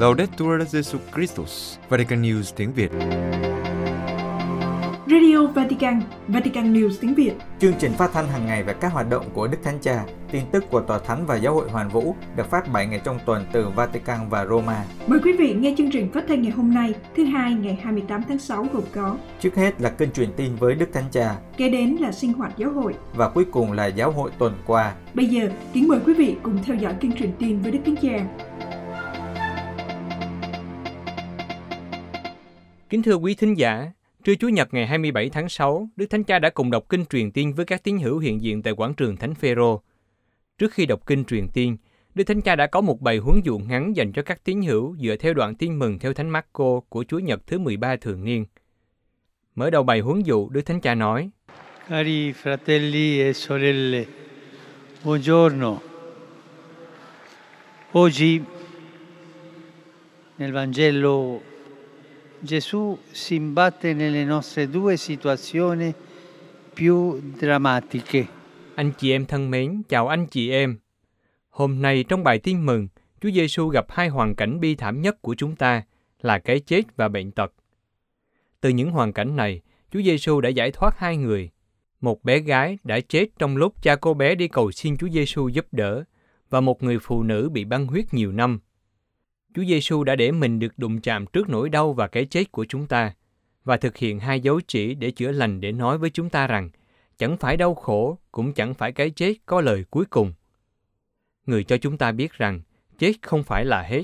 Laudetur Jesu Christus, Vatican News tiếng Việt. Radio Vatican, Vatican News tiếng Việt. Chương trình phát thanh hàng ngày về các hoạt động của Đức Thánh Cha, tin tức của Tòa Thánh và Giáo hội Hoàn Vũ được phát 7 ngày trong tuần từ Vatican và Roma. Mời quý vị nghe chương trình phát thanh ngày hôm nay, thứ hai ngày 28 tháng 6 gồm có Trước hết là kênh truyền tin với Đức Thánh Cha kế đến là sinh hoạt giáo hội. và cuối cùng là Giáo hội tuần qua. Bây giờ, kính mời quý vị cùng theo dõi chương trình tin với Đức Thánh Cha. Kính thưa quý thính giả, trưa Chủ nhật ngày 27 tháng 6, Đức Thánh Cha đã cùng đọc kinh truyền tiên với các tín hữu hiện diện tại quảng trường Thánh Phêrô. Trước khi đọc kinh truyền tiên, Đức Thánh Cha đã có một bài huấn dụ ngắn dành cho các tín hữu dựa theo đoạn tin mừng theo Thánh Marco của Chúa Nhật thứ 13 thường niên. Mở đầu bài huấn dụ, Đức Thánh Cha nói: Cari fratelli e sorelle, buongiorno. Oggi nel Vangelo Gesù si imbatte nelle nostre due situazioni più drammatiche. Anh chị em thân mến, chào anh chị em. Hôm nay trong bài tin mừng, Chúa Giêsu gặp hai hoàn cảnh bi thảm nhất của chúng ta là cái chết và bệnh tật. Từ những hoàn cảnh này, Chúa Giêsu đã giải thoát hai người. Một bé gái đã chết trong lúc cha cô bé đi cầu xin Chúa Giêsu giúp đỡ và một người phụ nữ bị băng huyết nhiều năm. Chúa Giêsu đã để mình được đụng chạm trước nỗi đau và cái chết của chúng ta và thực hiện hai dấu chỉ để chữa lành để nói với chúng ta rằng chẳng phải đau khổ cũng chẳng phải cái chết có lời cuối cùng. Người cho chúng ta biết rằng chết không phải là hết.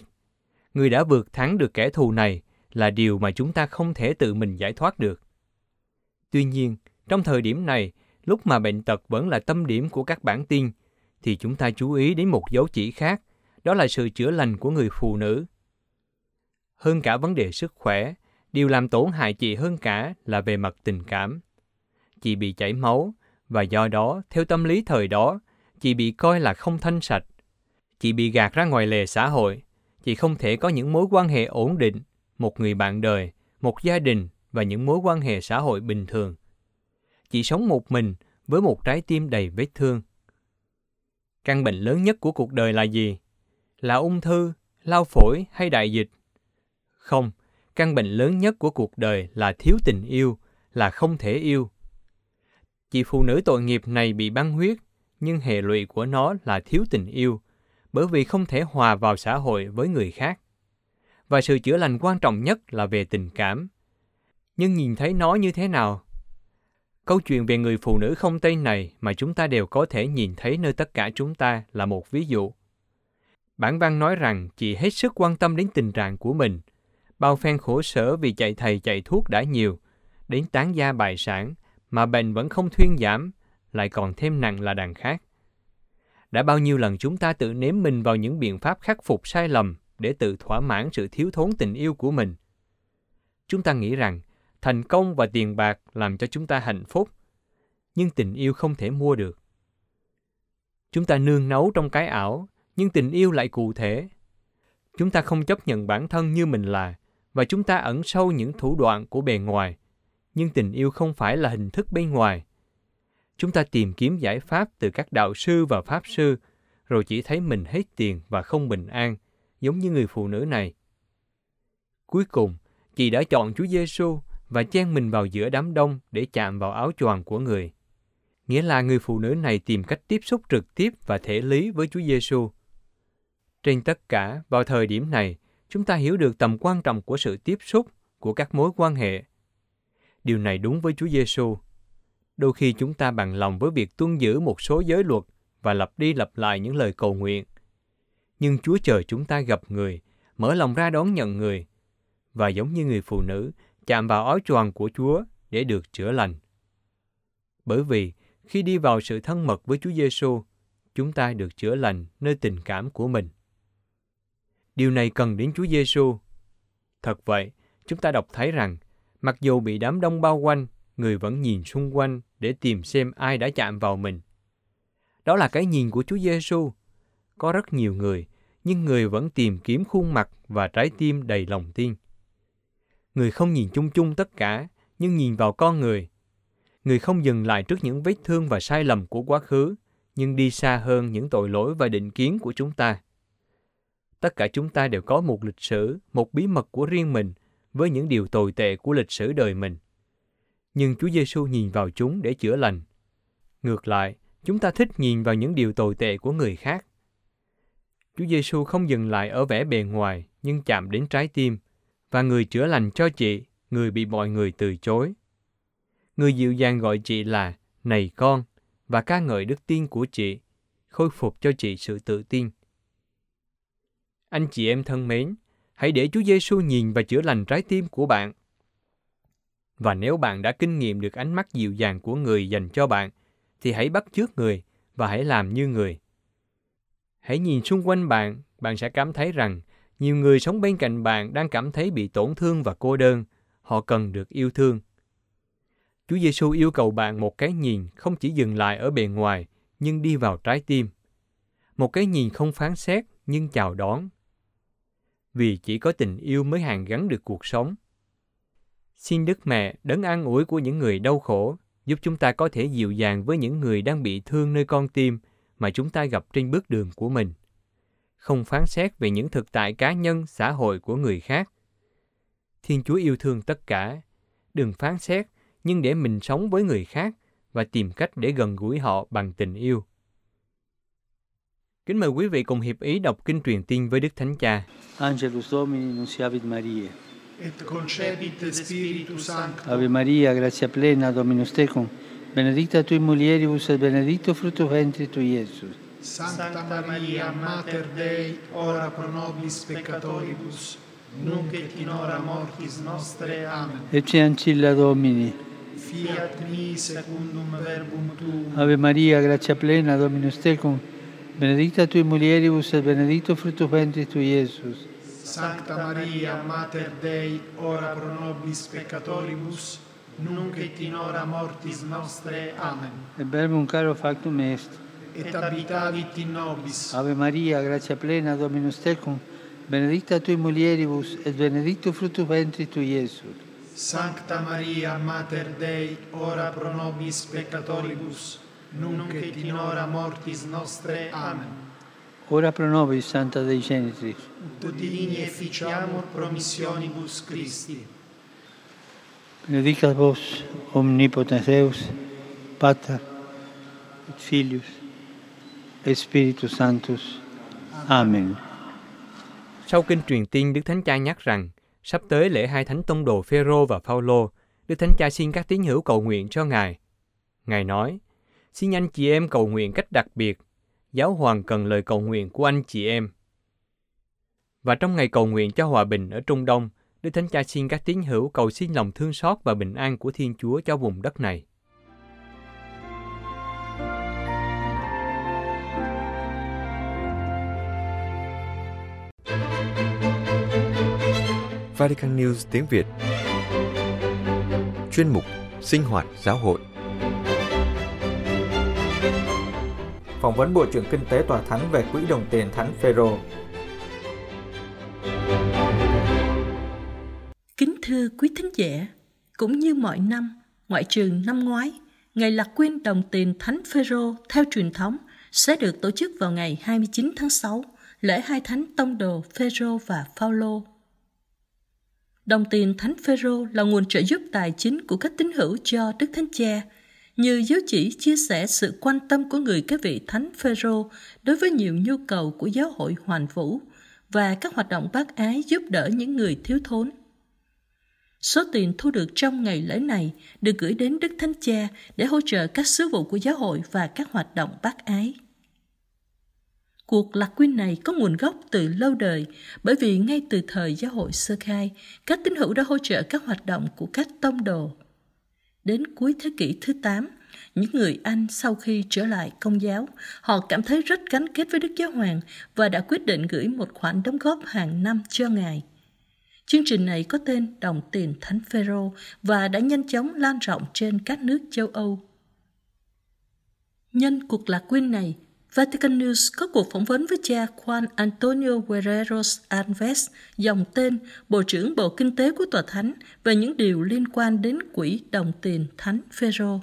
Người đã vượt thắng được kẻ thù này là điều mà chúng ta không thể tự mình giải thoát được. Tuy nhiên, trong thời điểm này, lúc mà bệnh tật vẫn là tâm điểm của các bản tin, thì chúng ta chú ý đến một dấu chỉ khác, đó là sự chữa lành của người phụ nữ. Hơn cả vấn đề sức khỏe, điều làm tổn hại chị hơn cả là về mặt tình cảm. Chị bị chảy máu và do đó, theo tâm lý thời đó, chị bị coi là không thanh sạch. Chị bị gạt ra ngoài lề xã hội, chị không thể có những mối quan hệ ổn định, một người bạn đời, một gia đình và những mối quan hệ xã hội bình thường. Chị sống một mình với một trái tim đầy vết thương. Căn bệnh lớn nhất của cuộc đời là gì? Là ung thư, lao phổi hay đại dịch? Không, căn bệnh lớn nhất của cuộc đời là thiếu tình yêu, là không thể yêu. Chị phụ nữ tội nghiệp này bị băng huyết, nhưng hệ lụy của nó là thiếu tình yêu, bởi vì không thể hòa vào xã hội với người khác. Và sự chữa lành quan trọng nhất là về tình cảm. Nhưng nhìn thấy nó như thế nào? Câu chuyện về người phụ nữ không tên này mà chúng ta đều có thể nhìn thấy nơi tất cả chúng ta là một ví dụ. Bản văn nói rằng chị hết sức quan tâm đến tình trạng của mình, bao phen khổ sở vì chạy thầy chạy thuốc đã nhiều, đến tán gia bại sản, mà bệnh vẫn không thuyên giảm, lại còn thêm nặng là đằng khác. Đã bao nhiêu lần chúng ta tự nếm mình vào những biện pháp khắc phục sai lầm để tự thỏa mãn sự thiếu thốn tình yêu của mình. Chúng ta nghĩ rằng thành công và tiền bạc làm cho chúng ta hạnh phúc, nhưng tình yêu không thể mua được. Chúng ta nương nấu trong cái ảo, nhưng tình yêu lại cụ thể. Chúng ta không chấp nhận bản thân như mình là, và chúng ta ẩn sâu những thủ đoạn của bề ngoài, nhưng tình yêu không phải là hình thức bên ngoài. Chúng ta tìm kiếm giải pháp từ các đạo sư và pháp sư, rồi chỉ thấy mình hết tiền và không bình an, giống như người phụ nữ này. Cuối cùng, chị đã chọn Chúa Giêsu và chen mình vào giữa đám đông để chạm vào áo choàng của người. Nghĩa là người phụ nữ này tìm cách tiếp xúc trực tiếp và thể lý với Chúa Giêsu. Trên tất cả, vào thời điểm này, chúng ta hiểu được tầm quan trọng của sự tiếp xúc, của các mối quan hệ. Điều này đúng với Chúa Giêsu. Đôi khi chúng ta bằng lòng với việc tuân giữ một số giới luật và lặp đi lặp lại những lời cầu nguyện. Nhưng Chúa chờ chúng ta gặp người, mở lòng ra đón nhận người. Và giống như người phụ nữ, chạm vào ói choàng của Chúa để được chữa lành. Bởi vì khi đi vào sự thân mật với Chúa Giêsu, chúng ta được chữa lành nơi tình cảm của mình. Điều này cần đến Chúa Giêsu. Thật vậy, chúng ta đọc thấy rằng mặc dù bị đám đông bao quanh, người vẫn nhìn xung quanh để tìm xem ai đã chạm vào mình. Đó là cái nhìn của Chúa Giêsu. Có rất nhiều người, nhưng người vẫn tìm kiếm khuôn mặt và trái tim đầy lòng tin. Người không nhìn chung chung tất cả, nhưng nhìn vào con người. Người không dừng lại trước những vết thương và sai lầm của quá khứ, nhưng đi xa hơn những tội lỗi và định kiến của chúng ta. Tất cả chúng ta đều có một lịch sử, một bí mật của riêng mình với những điều tồi tệ của lịch sử đời mình. Nhưng Chúa Giêsu nhìn vào chúng để chữa lành. Ngược lại, chúng ta thích nhìn vào những điều tồi tệ của người khác. Chúa Giêsu không dừng lại ở vẻ bề ngoài, nhưng chạm đến trái tim và người chữa lành cho chị, người bị mọi người từ chối. Người dịu dàng gọi chị là "Này con" và ca ngợi đức tin của chị, khôi phục cho chị sự tự tin. Anh chị em thân mến, hãy để Chúa Giêsu nhìn và chữa lành trái tim của bạn. Và nếu bạn đã kinh nghiệm được ánh mắt dịu dàng của người dành cho bạn, thì hãy bắt chước người và hãy làm như người. Hãy nhìn xung quanh bạn, bạn sẽ cảm thấy rằng nhiều người sống bên cạnh bạn đang cảm thấy bị tổn thương và cô đơn, họ cần được yêu thương. Chúa Giêsu yêu cầu bạn một cái nhìn không chỉ dừng lại ở bề ngoài, nhưng đi vào trái tim. Một cái nhìn không phán xét nhưng chào đón. Vì chỉ có tình yêu mới hàn gắn được cuộc sống. Xin Đức Mẹ đấng an ủi của những người đau khổ, giúp chúng ta có thể dịu dàng với những người đang bị thương nơi con tim mà chúng ta gặp trên bước đường của mình. Không phán xét về những thực tại cá nhân, xã hội của người khác. Thiên Chúa yêu thương tất cả. Đừng phán xét, nhưng để mình sống với người khác và tìm cách để gần gũi họ bằng tình yêu. Kính mời quý vị cùng hiệp ý đọc kinh truyền tin với Đức Thánh Cha. Angelus Domini nunciavit Mariae. et concepit Spiritus Sancto. Ave Maria, gratia plena, Dominus tecum, benedicta tui mulieribus et benedictus fructus ventris tui, Iesus. Sancta Maria, Mater Dei, ora pro nobis peccatoribus, nunc et in hora mortis nostre. Amen. Ecce ancilla Domini. Fiat mi secundum verbum tuum. Ave Maria, gratia plena, Dominus tecum, benedicta tui mulieribus et benedictus fructus ventris tui, Iesus. Sancta Maria, Mater Dei, ora pro nobis peccatoribus, nunc et in hora mortis nostre. Amen. Et verbum caro factum est. Et habitavit in nobis. Ave Maria, gratia plena, Dominus tecum, benedicta tui mulieribus et benedictus fructus ventris tui, Iesus. Sancta Maria, Mater Dei, ora pro nobis peccatoribus, nunc et in hora mortis nostre. Amen. Ora pro nobis, Santa Dei Genitris. Ut divini efficiamur promissionibus Christi. Benedicat vos, omnipotens Deus, Pater, et Filius, et Spiritus Sanctus. Amen. Sau kinh truyền tin, Đức Thánh Cha nhắc rằng sắp tới lễ hai thánh tông đồ Phêrô và Phaolô, Đức Thánh Cha xin các tín hữu cầu nguyện cho Ngài. Ngài nói: Xin anh chị em cầu nguyện cách đặc biệt. Giáo hoàng cần lời cầu nguyện của anh chị em. Và trong ngày cầu nguyện cho hòa bình ở Trung Đông, Đức Thánh Cha xin các tín hữu cầu xin lòng thương xót và bình an của Thiên Chúa cho vùng đất này. Vatican News tiếng Việt Chuyên mục Sinh hoạt giáo hội Phỏng vấn Bộ trưởng Kinh tế Tòa Thánh về Quỹ đồng tiền Thánh Phêrô. Kính thưa quý thính giả, cũng như mọi năm, ngoại trừ năm ngoái, ngày lạc quyên đồng tiền Thánh Phêrô theo truyền thống sẽ được tổ chức vào ngày 29 tháng 6, lễ hai thánh tông đồ Phêrô và Phaolô. Đồng tiền Thánh Phêrô là nguồn trợ giúp tài chính của các tín hữu cho Đức Thánh Cha, như dấu chỉ chia sẻ sự quan tâm của người các vị Thánh Phêrô đối với nhiều nhu cầu của giáo hội hoàn vũ và các hoạt động bác ái giúp đỡ những người thiếu thốn. Số tiền thu được trong ngày lễ này được gửi đến Đức Thánh Cha để hỗ trợ các sứ vụ của giáo hội và các hoạt động bác ái. Cuộc lạc quyên này có nguồn gốc từ lâu đời bởi vì ngay từ thời giáo hội sơ khai, các tín hữu đã hỗ trợ các hoạt động của các tông đồ. Đến cuối thế kỷ thứ 8, những người Anh sau khi trở lại công giáo, họ cảm thấy rất gắn kết với Đức Giáo Hoàng và đã quyết định gửi một khoản đóng góp hàng năm cho Ngài. Chương trình này có tên Đồng tiền Thánh Phêrô và đã nhanh chóng lan rộng trên các nước châu Âu. Nhân cuộc lạc quyên này, Vatican News có cuộc phỏng vấn với cha Juan Antonio Guerreros Alves, dòng tên Bộ trưởng Bộ Kinh tế của Tòa Thánh về những điều liên quan đến quỹ đồng tiền Thánh Phêrô.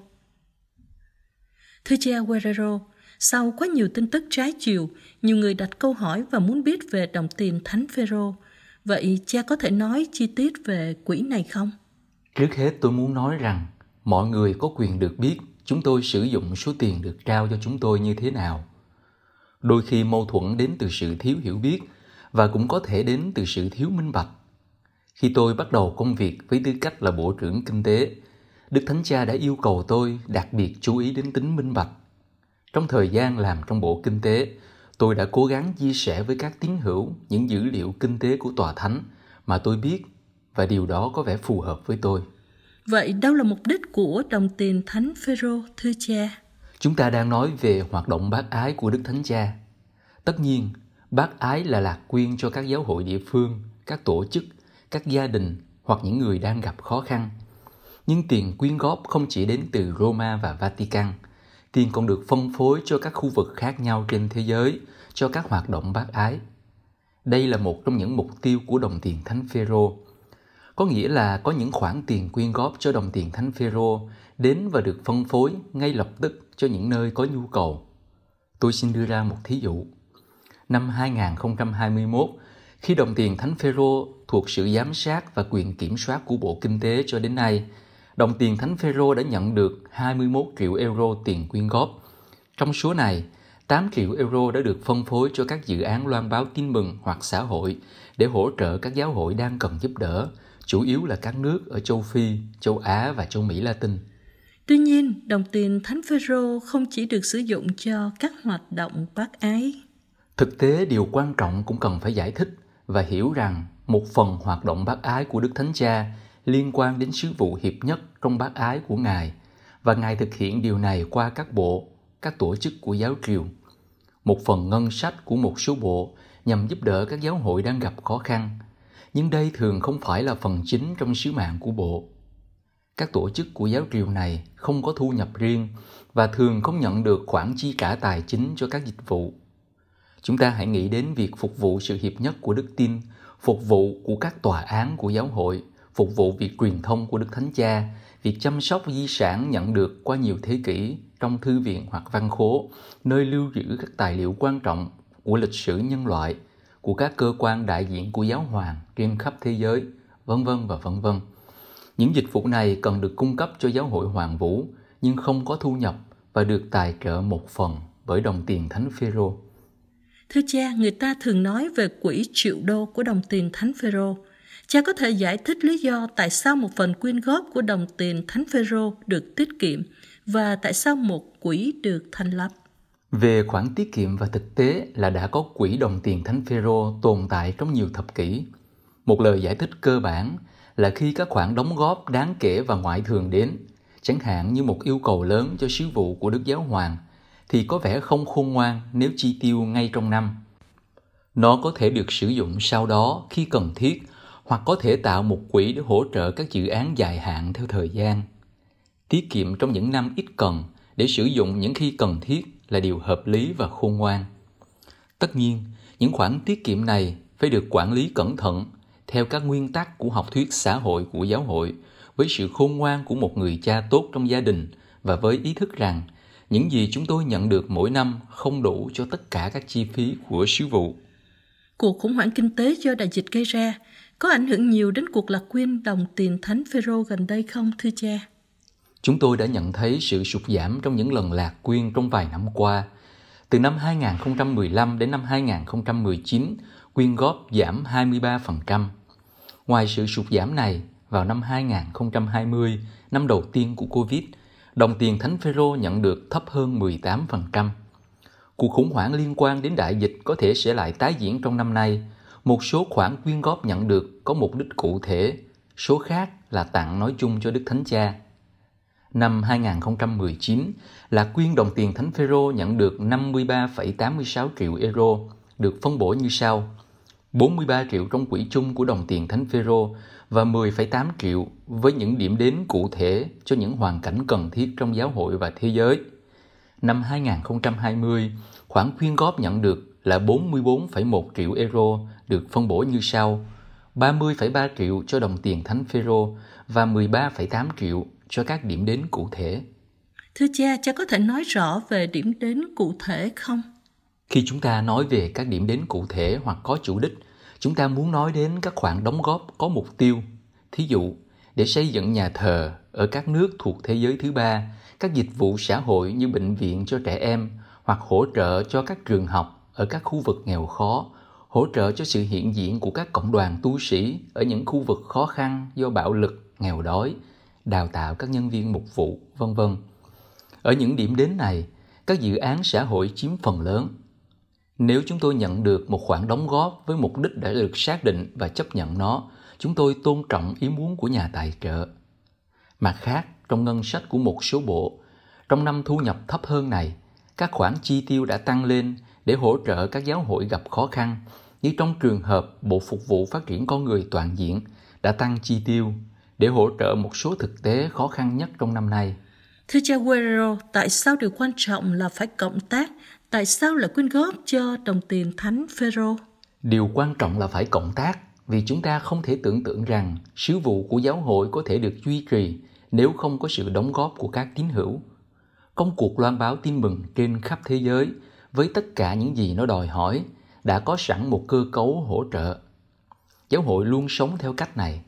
Thưa cha Guerrero, Sau quá nhiều tin tức trái chiều, nhiều người đặt câu hỏi và muốn biết về đồng tiền Thánh Phêrô. Vậy cha có thể nói chi tiết về quỹ này không? Trước hết tôi muốn nói rằng mọi người có quyền được biết chúng tôi sử dụng số tiền được trao cho chúng tôi như thế nào. Đôi khi mâu thuẫn đến từ sự thiếu hiểu biết và cũng có thể đến từ sự thiếu minh bạch. Khi tôi bắt đầu công việc với tư cách là Bộ trưởng Kinh tế, Đức Thánh Cha đã yêu cầu tôi đặc biệt chú ý đến tính minh bạch. Trong thời gian làm trong Bộ Kinh tế, tôi đã cố gắng chia sẻ với các tín hữu những dữ liệu kinh tế của Tòa Thánh mà tôi biết và điều đó có vẻ phù hợp với tôi. Vậy đâu là mục đích của đồng tiền Thánh Phêrô thưa cha? Chúng ta đang nói về hoạt động bác ái của Đức Thánh Cha. Tất nhiên, bác ái là lạc quyên cho các giáo hội địa phương, các tổ chức, các gia đình hoặc những người đang gặp khó khăn. Nhưng tiền quyên góp không chỉ đến từ Roma và Vatican, tiền còn được phân phối cho các khu vực khác nhau trên thế giới cho các hoạt động bác ái. Đây là một trong những mục tiêu của đồng tiền Thánh Phêrô. Có nghĩa là có những khoản tiền quyên góp cho đồng tiền Thánh Phêrô đến và được phân phối ngay lập tức cho những nơi có nhu cầu. Tôi xin đưa ra một thí dụ. Năm 2021, khi đồng tiền Thánh Phêrô thuộc sự giám sát và quyền kiểm soát của Bộ Kinh tế cho đến nay, đồng tiền Thánh Phêrô đã nhận được 21 triệu euro tiền quyên góp. Trong số này, 8 triệu euro đã được phân phối cho các dự án loan báo tin mừng hoặc xã hội để hỗ trợ các giáo hội đang cần giúp đỡ, chủ yếu là các nước ở châu Phi, châu Á và châu Mỹ Latin. Tuy nhiên, đồng tiền Thánh Phêrô không chỉ được sử dụng cho các hoạt động bác ái. Thực tế, điều quan trọng cũng cần phải giải thích và hiểu rằng một phần hoạt động bác ái của Đức Thánh Cha liên quan đến sứ vụ hiệp nhất trong bác ái của Ngài và Ngài thực hiện điều này qua các bộ, các tổ chức của giáo triều. Một phần ngân sách của một số bộ nhằm giúp đỡ các giáo hội đang gặp khó khăn, nhưng đây thường không phải là phần chính trong sứ mạng của bộ. Các tổ chức của giáo triều này không có thu nhập riêng và thường không nhận được khoản chi trả tài chính cho các dịch vụ. Chúng ta hãy nghĩ đến việc phục vụ sự hiệp nhất của đức tin, phục vụ của các tòa án của giáo hội, phục vụ việc truyền thông của Đức Thánh Cha, việc chăm sóc di sản nhận được qua nhiều thế kỷ trong thư viện hoặc văn khố, nơi lưu giữ các tài liệu quan trọng của lịch sử nhân loại, của các cơ quan đại diện của giáo hoàng trên khắp thế giới, vân vân và vân vân. Những dịch vụ này cần được cung cấp cho giáo hội Hoàng Vũ nhưng không có thu nhập và được tài trợ một phần bởi đồng tiền Thánh Phêrô. Thưa cha, người ta thường nói về quỹ triệu đô của đồng tiền Thánh Phêrô. Cha có thể giải thích lý do tại sao một phần quyên góp của đồng tiền Thánh Phêrô được tiết kiệm và tại sao một quỹ được thành lập? Về khoản tiết kiệm và thực tế là đã có quỹ đồng tiền Thánh Phêrô tồn tại trong nhiều thập kỷ. Một lời giải thích cơ bản là khi các khoản đóng góp đáng kể và ngoại thường đến, chẳng hạn như một yêu cầu lớn cho sứ vụ của Đức Giáo Hoàng, thì có vẻ không khôn ngoan nếu chi tiêu ngay trong năm. Nó có thể được sử dụng sau đó khi cần thiết hoặc có thể tạo một quỹ để hỗ trợ các dự án dài hạn theo thời gian. Tiết kiệm trong những năm ít cần để sử dụng những khi cần thiết là điều hợp lý và khôn ngoan. Tất nhiên, những khoản tiết kiệm này phải được quản lý cẩn thận theo các nguyên tắc của học thuyết xã hội của giáo hội với sự khôn ngoan của một người cha tốt trong gia đình và với ý thức rằng những gì chúng tôi nhận được mỗi năm không đủ cho tất cả các chi phí của sứ vụ. Cuộc khủng hoảng kinh tế do đại dịch gây ra có ảnh hưởng nhiều đến cuộc lạc quyên đồng tiền Thánh Phêrô gần đây không thưa cha? Chúng tôi đã nhận thấy sự sụt giảm trong những lần lạc quyên trong vài năm qua. Từ năm 2015 đến năm 2019, quyên góp giảm 23%. Ngoài sự sụt giảm này, vào năm 2020, năm đầu tiên của Covid, đồng tiền Thánh Phêrô nhận được thấp hơn 18%. Cuộc khủng hoảng liên quan đến đại dịch có thể sẽ lại tái diễn trong năm nay. Một số khoản quyên góp nhận được có mục đích cụ thể, số khác là tặng nói chung cho Đức Thánh Cha. Năm 2019 là quyên đồng tiền Thánh Phêrô nhận được 53,86 triệu euro, được phân bổ như sau: 43 triệu trong quỹ chung của đồng tiền Thánh Phêrô và 10,8 triệu với những điểm đến cụ thể cho những hoàn cảnh cần thiết trong giáo hội và thế giới. Năm 2020, khoản quyên góp nhận được là 44,1 triệu euro được phân bổ như sau: 30,3 triệu cho đồng tiền Thánh Phêrô và 13,8 triệu cho các điểm đến cụ thể. Thưa cha, cha có thể nói rõ về điểm đến cụ thể không? Khi chúng ta nói về các điểm đến cụ thể hoặc có chủ đích, chúng ta muốn nói đến các khoản đóng góp có mục tiêu. Thí dụ, để xây dựng nhà thờ ở các nước thuộc thế giới thứ ba, các dịch vụ xã hội như bệnh viện cho trẻ em hoặc hỗ trợ cho các trường học ở các khu vực nghèo khó, hỗ trợ cho sự hiện diện của các cộng đoàn tu sĩ ở những khu vực khó khăn do bạo lực, nghèo đói, đào tạo các nhân viên mục vụ, vân vân. Ở những điểm đến này, các dự án xã hội chiếm phần lớn. Nếu chúng tôi nhận được một khoản đóng góp với mục đích đã được xác định và chấp nhận nó, chúng tôi tôn trọng ý muốn của nhà tài trợ. Mặt khác, trong ngân sách của một số bộ, trong năm thu nhập thấp hơn này, các khoản chi tiêu đã tăng lên để hỗ trợ các giáo hội gặp khó khăn, như trong trường hợp Bộ Phục vụ Phát triển Con Người Toàn diện đã tăng chi tiêu để hỗ trợ một số thực tế khó khăn nhất trong năm nay. Thưa cha Guerrero, tại sao điều quan trọng là phải cộng tác? Tại sao lại quyên góp cho đồng tiền Thánh Phêrô? Điều quan trọng là phải cộng tác, vì chúng ta không thể tưởng tượng rằng sứ vụ của giáo hội có thể được duy trì nếu không có sự đóng góp của các tín hữu. Công cuộc loan báo tin mừng trên khắp thế giới với tất cả những gì nó đòi hỏi đã có sẵn một cơ cấu hỗ trợ. Giáo hội luôn sống theo cách này.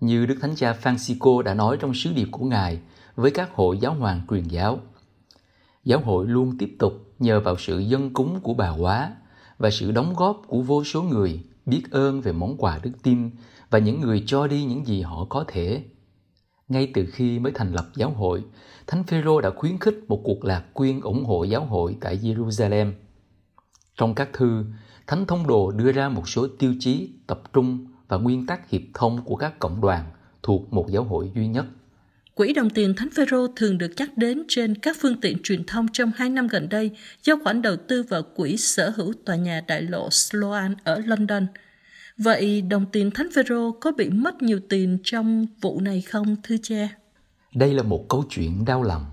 Như Đức Thánh Cha Francisco đã nói trong sứ điệp của Ngài với các hội giáo hoàng truyền giáo. Giáo hội luôn tiếp tục nhờ vào sự dân cúng của bà hóa và sự đóng góp của vô số người biết ơn về món quà đức tin và những người cho đi những gì họ có thể. Ngay từ khi mới thành lập giáo hội, Thánh Phêrô đã khuyến khích một cuộc lạc quyên ủng hộ giáo hội tại Jerusalem. Trong các thư, Thánh Thông Đồ đưa ra một số tiêu chí, tập trung và nguyên tắc hiệp thông của các cộng đoàn thuộc một giáo hội duy nhất. Quỹ đồng tiền Thánh Phêrô thường được nhắc đến trên các phương tiện truyền thông trong hai năm gần đây do khoản đầu tư vào quỹ sở hữu tòa nhà đại lộ Sloan ở London. Vậy đồng tiền Thánh Phêrô có bị mất nhiều tiền trong vụ này không, thưa cha? Đây là một câu chuyện đau lòng.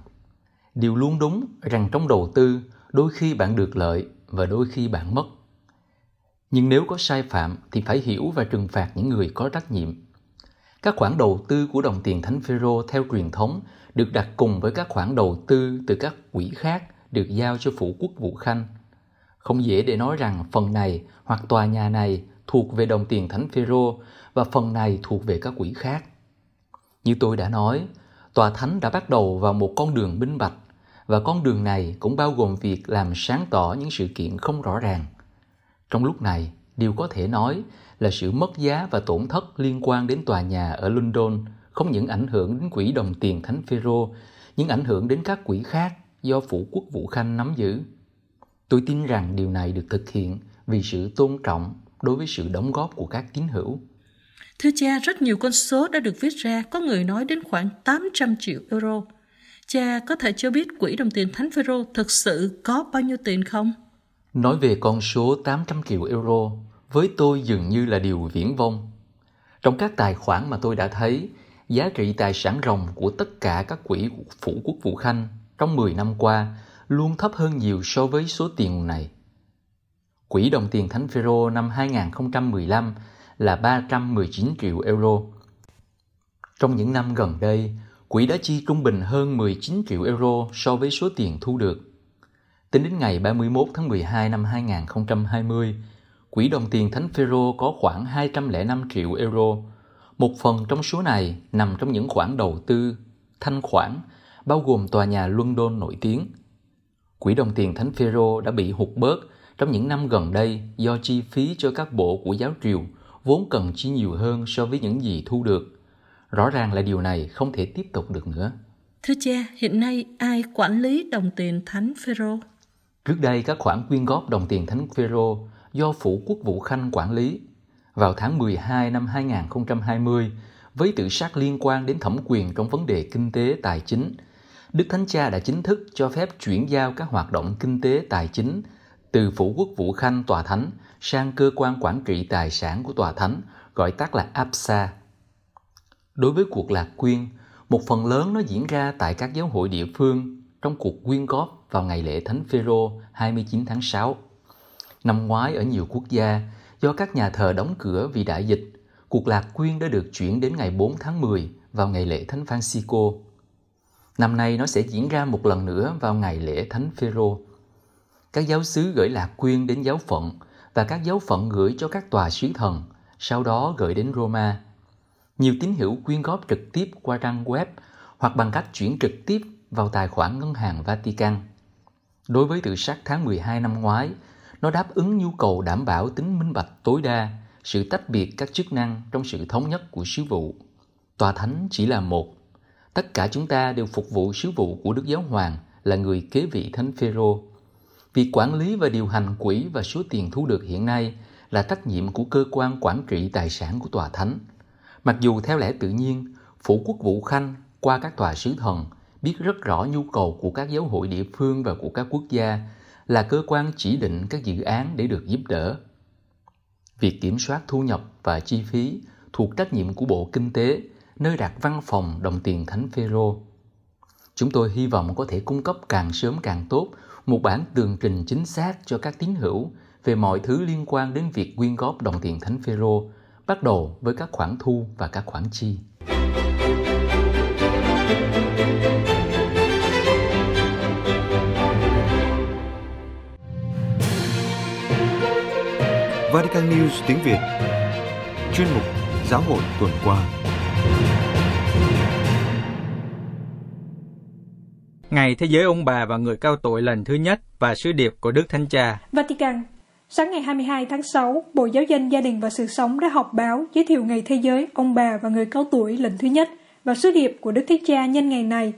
Điều luôn đúng rằng trong đầu tư, đôi khi bạn được lợi và đôi khi bạn mất. Nhưng nếu có sai phạm thì phải hiểu và trừng phạt những người có trách nhiệm các khoản đầu tư của đồng tiền Thánh Phêrô theo truyền thống được đặt cùng với các khoản đầu tư từ các quỹ khác được giao cho phủ quốc vụ khanh. Không dễ để nói rằng phần này hoặc tòa nhà này thuộc về đồng tiền Thánh Phêrô và phần này thuộc về các quỹ khác. Như tôi đã nói, tòa thánh đã bắt đầu vào một con đường minh bạch và con đường này cũng bao gồm việc làm sáng tỏ những sự kiện không rõ ràng. Trong lúc này, điều có thể nói là sự mất giá và tổn thất liên quan đến tòa nhà ở London không những ảnh hưởng đến quỹ đồng tiền Thánh Phêrô, nhưng ảnh hưởng đến các quỹ khác do phủ quốc vụ khanh nắm giữ. Tôi tin rằng điều này được thực hiện vì sự tôn trọng đối với sự đóng góp của các tín hữu. Thưa cha, rất nhiều con số đã được viết ra, có người nói đến khoảng 800 triệu euro. Cha có thể cho biết quỹ đồng tiền Thánh Phêrô thực sự có bao nhiêu tiền không? Nói về con số 800 triệu euro, với tôi dường như là điều viễn vông. Trong các tài khoản mà tôi đã thấy, giá trị tài sản ròng của tất cả các quỹ phủ quốc vụ khanh trong 10 năm qua luôn thấp hơn nhiều so với số tiền này. Quỹ đồng tiền Thánh Phêrô năm 2015 là 319 triệu euro. Trong những năm gần đây, quỹ đã chi trung bình hơn 19 triệu euro so với số tiền thu được. Tính đến ngày 31 tháng 12 năm 2020, quỹ đồng tiền Thánh Phêrô có khoảng 205 triệu euro. Một phần trong số này nằm trong những khoản đầu tư, thanh khoản, bao gồm tòa nhà London nổi tiếng. Quỹ đồng tiền Thánh Phêrô đã bị hụt bớt trong những năm gần đây do chi phí cho các bộ của giáo triều vốn cần chi nhiều hơn so với những gì thu được. Rõ ràng là điều này không thể tiếp tục được nữa. Thưa cha, hiện nay ai quản lý đồng tiền Thánh Phêrô? Trước đây các khoản quyên góp đồng tiền Thánh Phêrô do Phủ Quốc vụ Khanh quản lý. Vào tháng 12 năm 2020, với tự sát liên quan đến thẩm quyền trong vấn đề kinh tế tài chính, Đức Thánh Cha đã chính thức cho phép chuyển giao các hoạt động kinh tế tài chính từ Phủ Quốc vụ Khanh Tòa Thánh sang cơ quan quản trị tài sản của Tòa Thánh, gọi tắt là APSA. Đối với cuộc lạc quyên, một phần lớn nó diễn ra tại các giáo hội địa phương trong cuộc quyên góp vào ngày lễ Thánh Phêrô 29 tháng 6. Năm ngoái ở nhiều quốc gia, do các nhà thờ đóng cửa vì đại dịch, cuộc lạc quyên đã được chuyển đến ngày 4 tháng 10 vào ngày lễ Thánh Francisco. Năm nay nó sẽ diễn ra một lần nữa vào ngày lễ Thánh Phêrô. Các giáo sứ gửi lạc quyên đến giáo phận và các giáo phận gửi cho các tòa sứ thần, sau đó gửi đến Roma. Nhiều tín hữu quyên góp trực tiếp qua trang web hoặc bằng cách chuyển trực tiếp vào tài khoản ngân hàng Vatican. Đối với tự sát tháng 12 năm ngoái, nó đáp ứng nhu cầu đảm bảo tính minh bạch tối đa, sự tách biệt các chức năng trong sự thống nhất của sứ vụ. Tòa thánh chỉ là một. Tất cả chúng ta đều phục vụ sứ vụ của Đức Giáo Hoàng là người kế vị Thánh Phêrô. Việc quản lý và điều hành quỹ và số tiền thu được hiện nay là trách nhiệm của cơ quan quản trị tài sản của tòa thánh. Mặc dù theo lẽ tự nhiên, phủ quốc vụ khanh qua các tòa sứ thần biết rất rõ nhu cầu của các giáo hội địa phương và của các quốc gia là cơ quan chỉ định các dự án để được giúp đỡ. Việc kiểm soát thu nhập và chi phí thuộc trách nhiệm của Bộ Kinh tế, nơi đặt văn phòng đồng tiền Thánh Phêrô. Chúng tôi hy vọng có thể cung cấp càng sớm càng tốt một bản tường trình chính xác cho các tín hữu về mọi thứ liên quan đến việc quyên góp đồng tiền Thánh Phêrô, bắt đầu với các khoản thu và các khoản chi. Vatican News tiếng Việt Chuyên mục Giáo hội tuần qua Ngày Thế giới ông bà và người cao tuổi lần thứ nhất và sứ điệp của Đức Thánh Cha. Vatican Sáng ngày 22 tháng 6, Bộ Giáo dân Gia đình và Sự sống đã họp báo giới thiệu Ngày Thế giới ông bà và người cao tuổi lần thứ nhất và sứ điệp của Đức Thánh Cha nhân ngày này.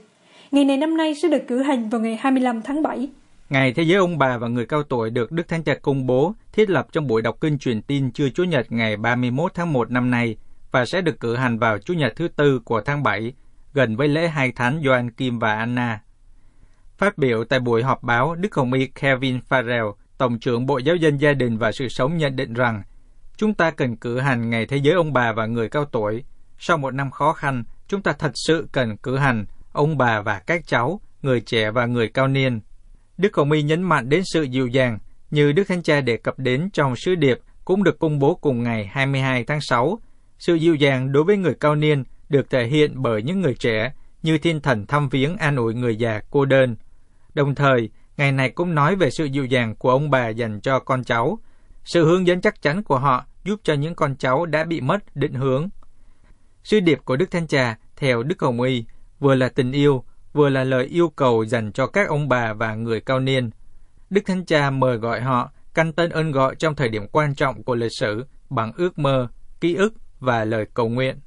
Ngày này năm nay sẽ được cử hành vào ngày 25 tháng 7. Ngày Thế giới ông bà và người cao tuổi được Đức Thánh Cha công bố thiết lập trong buổi đọc kinh truyền tin trưa Chủ nhật ngày 31 tháng 1 năm nay và sẽ được cử hành vào Chủ nhật thứ tư của tháng 7, gần với lễ hai thánh Gioan Kim và Anna. Phát biểu tại buổi họp báo, Đức Hồng Y Kevin Farrell, Tổng trưởng Bộ Giáo dân Gia đình và Sự sống nhận định rằng chúng ta cần cử hành Ngày Thế giới ông bà và người cao tuổi. Sau một năm khó khăn, chúng ta thật sự cần cử hành ông bà và các cháu, người trẻ và người cao niên Đức Hồng Y nhấn mạnh đến sự dịu dàng, như Đức Thánh Cha đề cập đến trong sứ điệp cũng được công bố cùng ngày 22 tháng 6. Sự dịu dàng đối với người cao niên được thể hiện bởi những người trẻ như thiên thần thăm viếng an ủi người già cô đơn. Đồng thời, ngày này cũng nói về sự dịu dàng của ông bà dành cho con cháu, sự hướng dẫn chắc chắn của họ giúp cho những con cháu đã bị mất định hướng. Sứ điệp của Đức Thánh Cha, theo Đức Hồng Y, vừa là tình yêu, vừa là lời yêu cầu dành cho các ông bà và người cao niên. Đức Thánh Cha mời gọi họ căn tân ơn gọi trong thời điểm quan trọng của lịch sử bằng ước mơ, ký ức và lời cầu nguyện.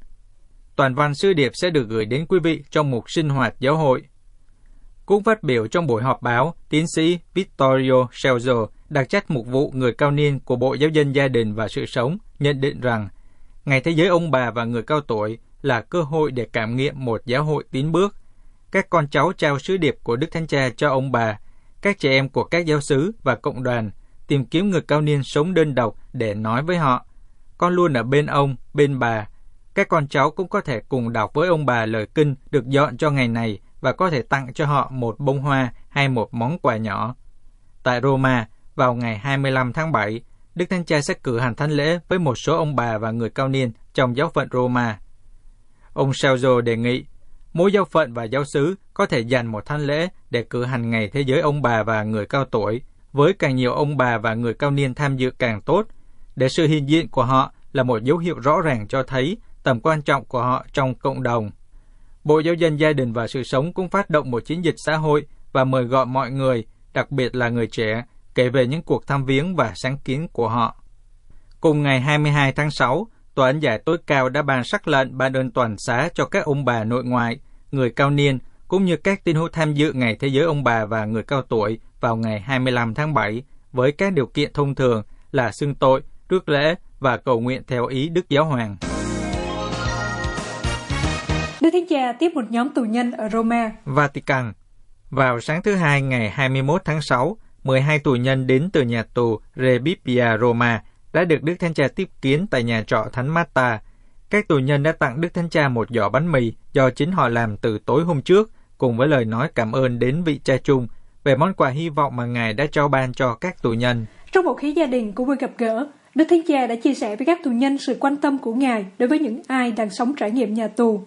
Toàn văn sư điệp sẽ được gửi đến quý vị trong một sinh hoạt giáo hội. Cũng phát biểu trong buổi họp báo, tiến sĩ Vittorio Celso, đặc trách mục vụ người cao niên của Bộ Giáo dân Gia đình và Sự sống, nhận định rằng Ngày Thế giới ông bà và người cao tuổi là cơ hội để cảm nghiệm một giáo hội tiến bước các con cháu trao sứ điệp của Đức Thánh Cha cho ông bà, các trẻ em của các giáo sứ và cộng đoàn, tìm kiếm người cao niên sống đơn độc để nói với họ. Con luôn ở bên ông, bên bà. Các con cháu cũng có thể cùng đọc với ông bà lời kinh được dọn cho ngày này và có thể tặng cho họ một bông hoa hay một món quà nhỏ. Tại Roma, vào ngày 25 tháng 7, Đức Thánh Cha sẽ cử hành thánh lễ với một số ông bà và người cao niên trong giáo phận Roma. Ông Salzo đề nghị Mỗi giáo phận và giáo sứ có thể dành một thánh lễ để cử hành ngày thế giới ông bà và người cao tuổi, với càng nhiều ông bà và người cao niên tham dự càng tốt, để sự hiện diện của họ là một dấu hiệu rõ ràng cho thấy tầm quan trọng của họ trong cộng đồng. Bộ Giáo dân Gia đình và Sự sống cũng phát động một chiến dịch xã hội và mời gọi mọi người, đặc biệt là người trẻ, kể về những cuộc thăm viếng và sáng kiến của họ. Cùng ngày 22 tháng 6, Tòa án giải tối cao đã ban sắc lệnh ban ơn toàn xá cho các ông bà nội ngoại, người cao niên, cũng như các tín hữu tham dự Ngày Thế giới ông bà và người cao tuổi vào ngày 25 tháng 7 với các điều kiện thông thường là xưng tội, rước lễ và cầu nguyện theo ý Đức Giáo Hoàng. Đức Thánh Cha tiếp một nhóm tù nhân ở Roma. Vatican Vào sáng thứ Hai ngày 21 tháng 6, 12 tù nhân đến từ nhà tù Rebibbia Roma đã được Đức Thánh Cha tiếp kiến tại nhà trọ Thánh Mata. Các tù nhân đã tặng Đức Thánh Cha một giỏ bánh mì do chính họ làm từ tối hôm trước, cùng với lời nói cảm ơn đến vị cha chung về món quà hy vọng mà Ngài đã trao ban cho các tù nhân. Trong một khí gia đình của buổi gặp gỡ, Đức Thánh Cha đã chia sẻ với các tù nhân sự quan tâm của Ngài đối với những ai đang sống trải nghiệm nhà tù.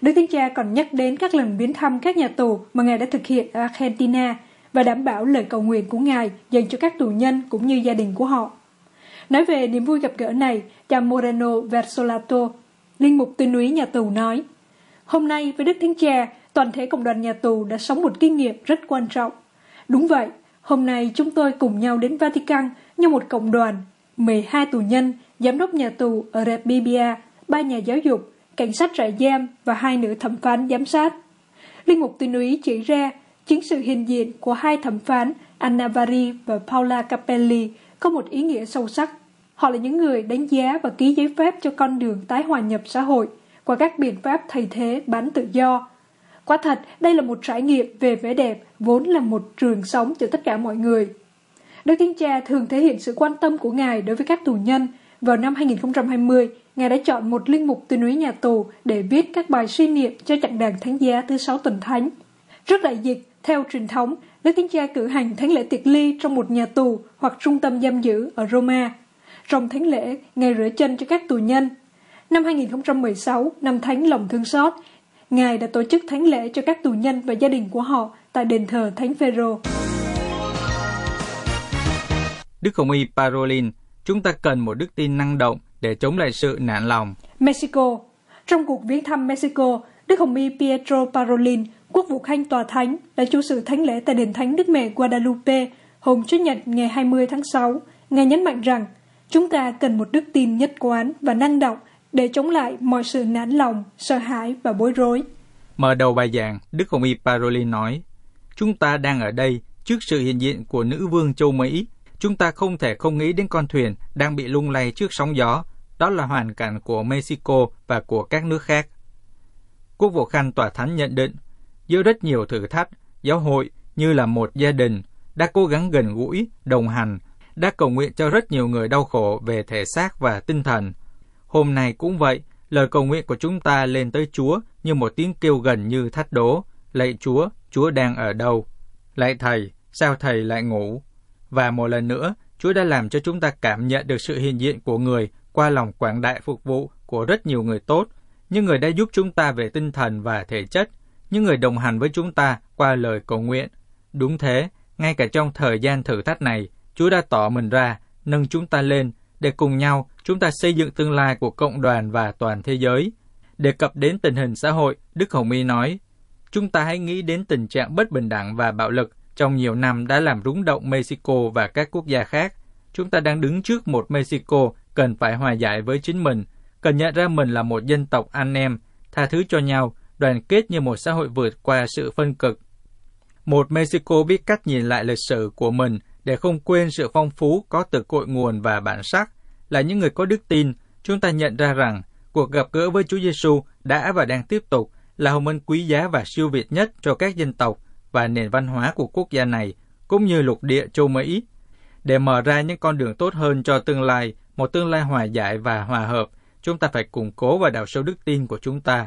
Đức Thánh Cha còn nhắc đến các lần viếng thăm các nhà tù mà Ngài đã thực hiện ở Argentina và đảm bảo lời cầu nguyện của Ngài dành cho các tù nhân cũng như gia đình của họ. Nói về niềm vui gặp gỡ này, cha Moreno Versolato, linh mục tuyên úy nhà tù nói, Hôm nay với Đức Thánh Cha, toàn thể cộng đoàn nhà tù đã sống một kinh nghiệm rất quan trọng. Đúng vậy, hôm nay chúng tôi cùng nhau đến Vatican như một cộng đoàn, 12 tù nhân, giám đốc nhà tù ở Rebibia, ba nhà giáo dục, cảnh sát trại giam và hai nữ thẩm phán giám sát. Linh mục tuyên úy chỉ ra chính sự hiện diện của hai thẩm phán Anna Vari và Paula Capelli có một ý nghĩa sâu sắc. Họ là những người đánh giá và ký giấy phép cho con đường tái hòa nhập xã hội qua các biện pháp thay thế bán tự do. Quả thật, đây là một trải nghiệm về vẻ đẹp, vốn là một trường sống cho tất cả mọi người. Đức Thánh Cha thường thể hiện sự quan tâm của Ngài đối với các tù nhân. Vào năm 2020, Ngài đã chọn một linh mục tuyên úy nhà tù để viết các bài suy niệm cho chặng đàn thánh giá thứ sáu tuần thánh. Trước đại dịch, theo truyền thống, Đức Thánh Cha cử hành thánh lễ tiệc ly trong một nhà tù hoặc trung tâm giam giữ ở Roma. Trong thánh lễ, Ngài rửa chân cho các tù nhân. Năm 2016, năm thánh lòng thương xót, Ngài đã tổ chức thánh lễ cho các tù nhân và gia đình của họ tại đền thờ Thánh Phêrô. Đức Hồng Y Parolin, chúng ta cần một đức tin năng động để chống lại sự nản lòng. Mexico Trong cuộc viếng thăm Mexico, Đức Hồng Y Pietro Parolin, quốc vụ khanh tòa thánh, đã chủ sự thánh lễ tại đền thánh Đức Mẹ Guadalupe hôm Chủ nhật ngày 20 tháng 6. Ngài nhấn mạnh rằng, chúng ta cần một đức tin nhất quán và năng động để chống lại mọi sự nản lòng, sợ hãi và bối rối. Mở đầu bài giảng, Đức Hồng Y Parolin nói, Chúng ta đang ở đây trước sự hiện diện của nữ vương châu Mỹ. Chúng ta không thể không nghĩ đến con thuyền đang bị lung lay trước sóng gió. Đó là hoàn cảnh của Mexico và của các nước khác. Quốc vụ khanh tòa thánh nhận định, giữa rất nhiều thử thách, giáo hội như là một gia đình đã cố gắng gần gũi, đồng hành, đã cầu nguyện cho rất nhiều người đau khổ về thể xác và tinh thần. Hôm nay cũng vậy, lời cầu nguyện của chúng ta lên tới Chúa như một tiếng kêu gần như thách đố. Lạy Chúa, Chúa đang ở đâu? Lạy Thầy, sao Thầy lại ngủ? Và một lần nữa, Chúa đã làm cho chúng ta cảm nhận được sự hiện diện của người qua lòng quảng đại phục vụ của rất nhiều người tốt, những người đã giúp chúng ta về tinh thần và thể chất, những người đồng hành với chúng ta qua lời cầu nguyện. Đúng thế, ngay cả trong thời gian thử thách này, Chúa đã tỏ mình ra, nâng chúng ta lên, để cùng nhau chúng ta xây dựng tương lai của cộng đoàn và toàn thế giới. Đề cập đến tình hình xã hội, Đức Hồng Y nói, chúng ta hãy nghĩ đến tình trạng bất bình đẳng và bạo lực trong nhiều năm đã làm rúng động Mexico và các quốc gia khác. Chúng ta đang đứng trước một Mexico cần phải hòa giải với chính mình, cần nhận ra mình là một dân tộc anh em, tha thứ cho nhau, đoàn kết như một xã hội vượt qua sự phân cực. Một Mexico biết cách nhìn lại lịch sử của mình để không quên sự phong phú có từ cội nguồn và bản sắc. Là những người có đức tin, chúng ta nhận ra rằng cuộc gặp gỡ với Chúa Giêsu đã và đang tiếp tục là hồng ân quý giá và siêu việt nhất cho các dân tộc và nền văn hóa của quốc gia này, cũng như lục địa châu Mỹ, để mở ra những con đường tốt hơn cho tương lai, một tương lai hòa giải và hòa hợp, chúng ta phải củng cố và đào sâu đức tin của chúng ta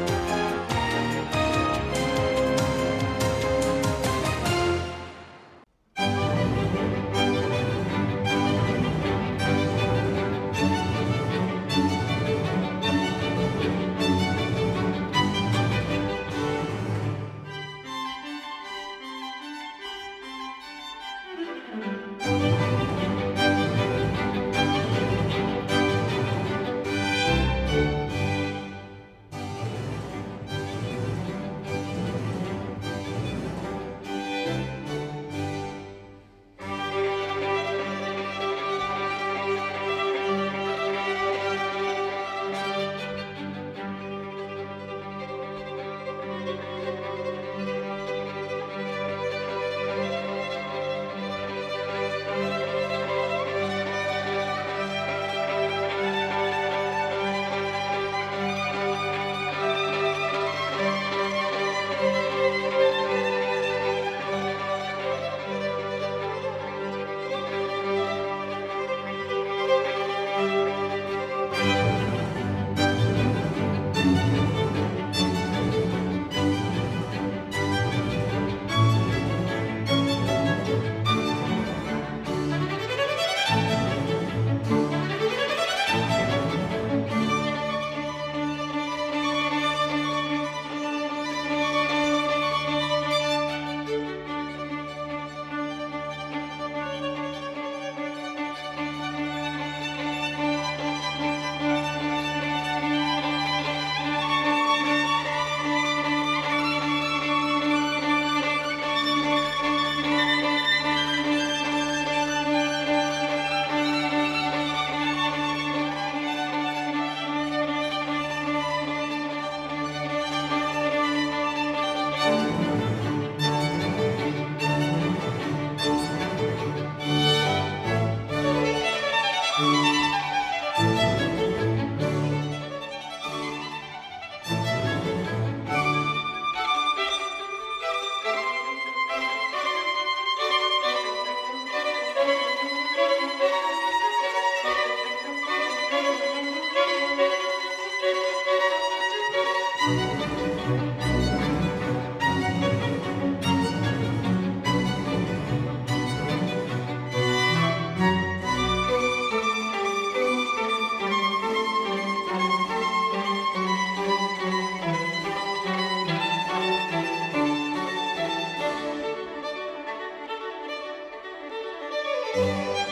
Música